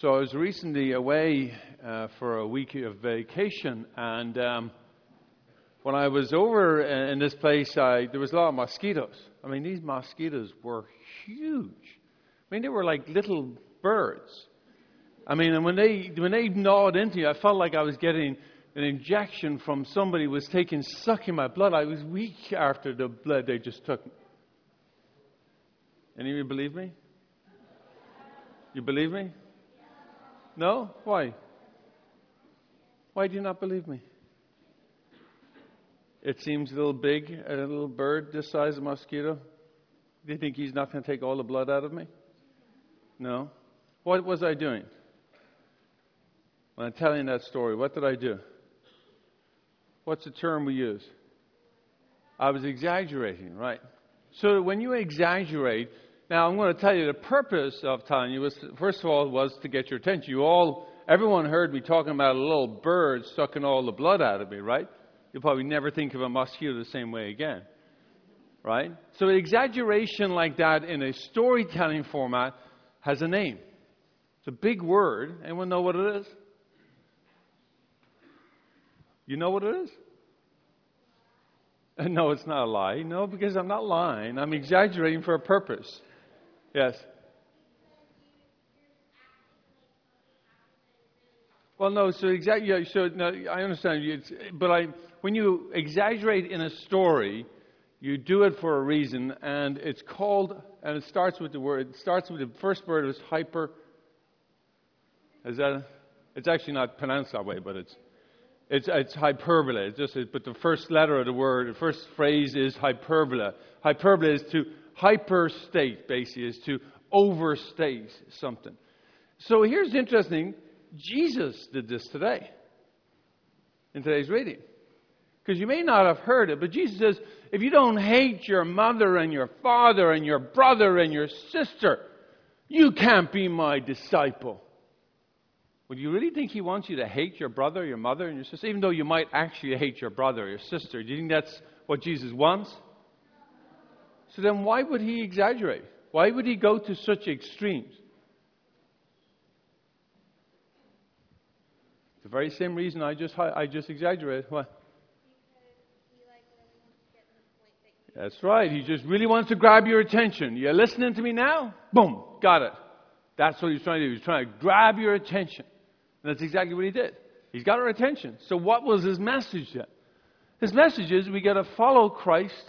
So I was recently away uh, for a week of vacation, and um, when I was over in this place, I, there was a lot of mosquitoes. I mean, these mosquitoes were huge. I mean, they were like little birds. I mean, and when they when they gnawed into you, I felt like I was getting an injection from somebody was taking sucking my blood. I was weak after the blood they just took. Any of you believe me? You believe me? No? Why? Why do you not believe me? It seems a little big, a little bird this size a mosquito. Do you think he's not going to take all the blood out of me? No. What was I doing? When I'm telling that story, what did I do? What's the term we use? I was exaggerating, right? So when you exaggerate, now, I'm going to tell you the purpose of telling you was, first of all, was to get your attention. You all, everyone heard me talking about a little bird sucking all the blood out of me, right? You'll probably never think of a mosquito the same way again, right? So, exaggeration like that in a storytelling format has a name. It's a big word. Anyone know what it is? You know what it is? No, it's not a lie. No, because I'm not lying. I'm exaggerating for a purpose. Yes. Well, no. So exactly. Yeah, so no, I understand you, but I, when you exaggerate in a story, you do it for a reason, and it's called, and it starts with the word. It starts with the first word is hyper. Is that? It's actually not pronounced that way, but it's. It's, it's hyperbole. It's just, but the first letter of the word, the first phrase is hyperbole. Hyperbole is to hyperstate, basically, is to overstate something. So here's interesting Jesus did this today, in today's reading. Because you may not have heard it, but Jesus says, if you don't hate your mother and your father and your brother and your sister, you can't be my disciple. Would you really think he wants you to hate your brother, your mother, and your sister? Even though you might actually hate your brother or your sister, do you think that's what Jesus wants? So then why would he exaggerate? Why would he go to such extremes? The very same reason I just, I just exaggerated. What? That's right. He just really wants to grab your attention. You're listening to me now? Boom, got it. That's what he's trying to do. He's trying to grab your attention. And that's exactly what he did. He's got our attention. So what was his message then? His message is we got to follow Christ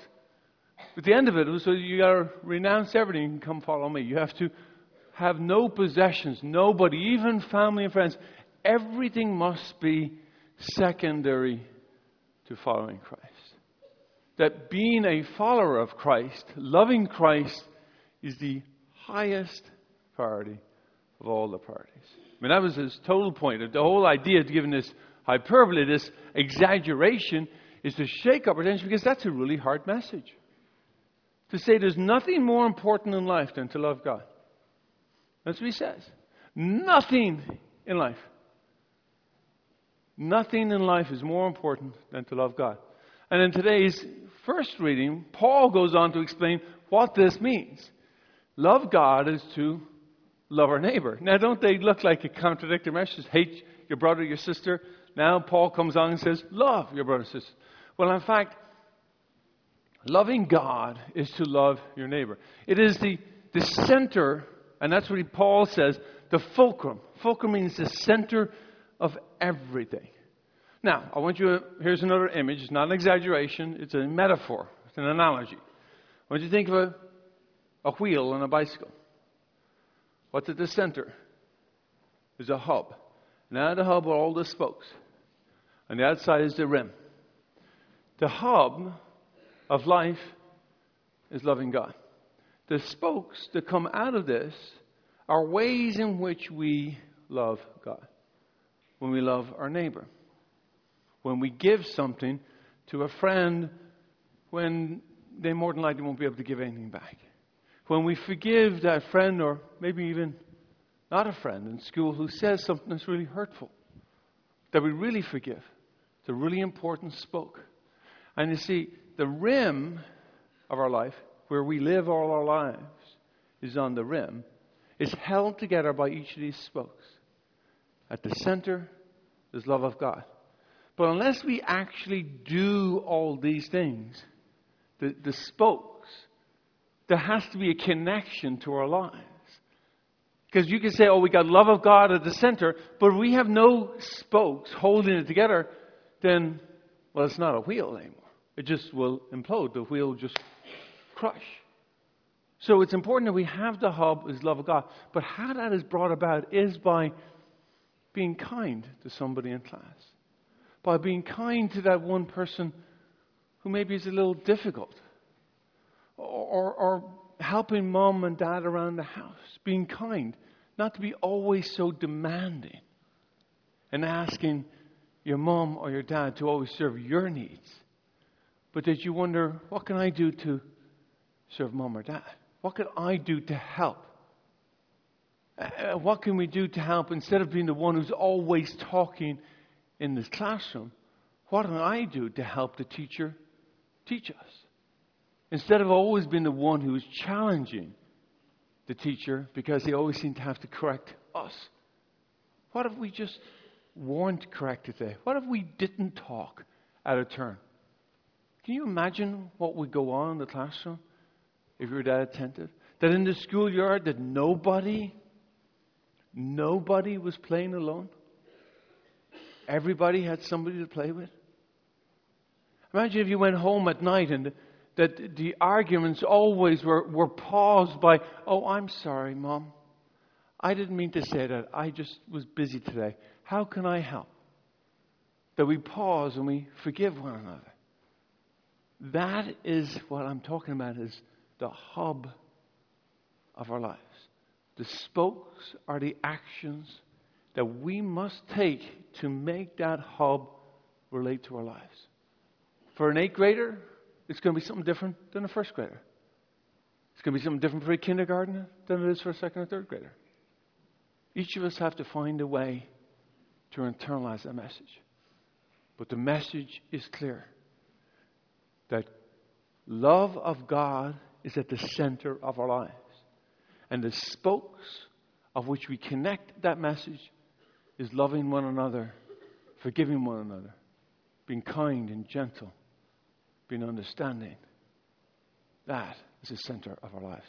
at the end of it, was so you got to renounce everything and come follow me. You have to have no possessions, nobody, even family and friends. Everything must be secondary to following Christ. That being a follower of Christ, loving Christ, is the highest priority of all the priorities. I mean, that was his total point. The whole idea of giving this hyperbole, this exaggeration, is to shake up our attention because that's a really hard message to say there's nothing more important in life than to love God. That's what he says. Nothing in life. Nothing in life is more important than to love God. And in today's first reading, Paul goes on to explain what this means. Love God is to love our neighbor. Now, don't they look like a contradictory message? Hate your brother, your sister. Now, Paul comes on and says, Love your brother, sister. Well, in fact, Loving God is to love your neighbor. It is the, the center, and that's what Paul says, the fulcrum. Fulcrum means the center of everything. Now, I want you to, here's another image. It's not an exaggeration, it's a metaphor, it's an analogy. I want you to think of a, a wheel on a bicycle. What's at the center? is a hub. Now, the hub are all the spokes. On the outside is the rim. The hub of life is loving God. The spokes that come out of this are ways in which we love God. When we love our neighbor. When we give something to a friend when they more than likely won't be able to give anything back. When we forgive that friend, or maybe even not a friend in school, who says something that's really hurtful, that we really forgive. It's a really important spoke. And you see, the rim of our life, where we live all our lives, is on the rim, is held together by each of these spokes. At the center is love of God. But unless we actually do all these things, the, the spokes, there has to be a connection to our lives. Because you can say, oh, we got love of God at the center, but we have no spokes holding it together, then, well, it's not a wheel anymore. It just will implode. The wheel just crush. So it's important that we have the hub is love of God. But how that is brought about is by being kind to somebody in class. By being kind to that one person who maybe is a little difficult. Or, or helping mom and dad around the house. Being kind. Not to be always so demanding. And asking your mom or your dad to always serve your needs. But that you wonder, what can I do to serve mom or dad? What can I do to help? Uh, what can we do to help instead of being the one who's always talking in this classroom? What can I do to help the teacher teach us? Instead of always being the one who is challenging the teacher because they always seem to have to correct us. What if we just weren't corrected there? What if we didn't talk at a turn? Can you imagine what would go on in the classroom? if you were that attentive. That in the schoolyard that nobody, nobody was playing alone. Everybody had somebody to play with. Imagine if you went home at night and that the arguments always were, were paused by, oh, I'm sorry, Mom. I didn't mean to say that. I just was busy today. How can I help? That we pause and we forgive one another. That is what I'm talking about is the hub of our lives. The spokes are the actions that we must take to make that hub relate to our lives. For an eighth grader, it's going to be something different than a first grader. It's going to be something different for a kindergartner than it is for a second or third grader. Each of us have to find a way to internalize that message. But the message is clear that love of God is at the center of our lives. And the spokes of which we connect that message is loving one another, forgiving one another, being kind and gentle, being understanding. That is the center of our lives.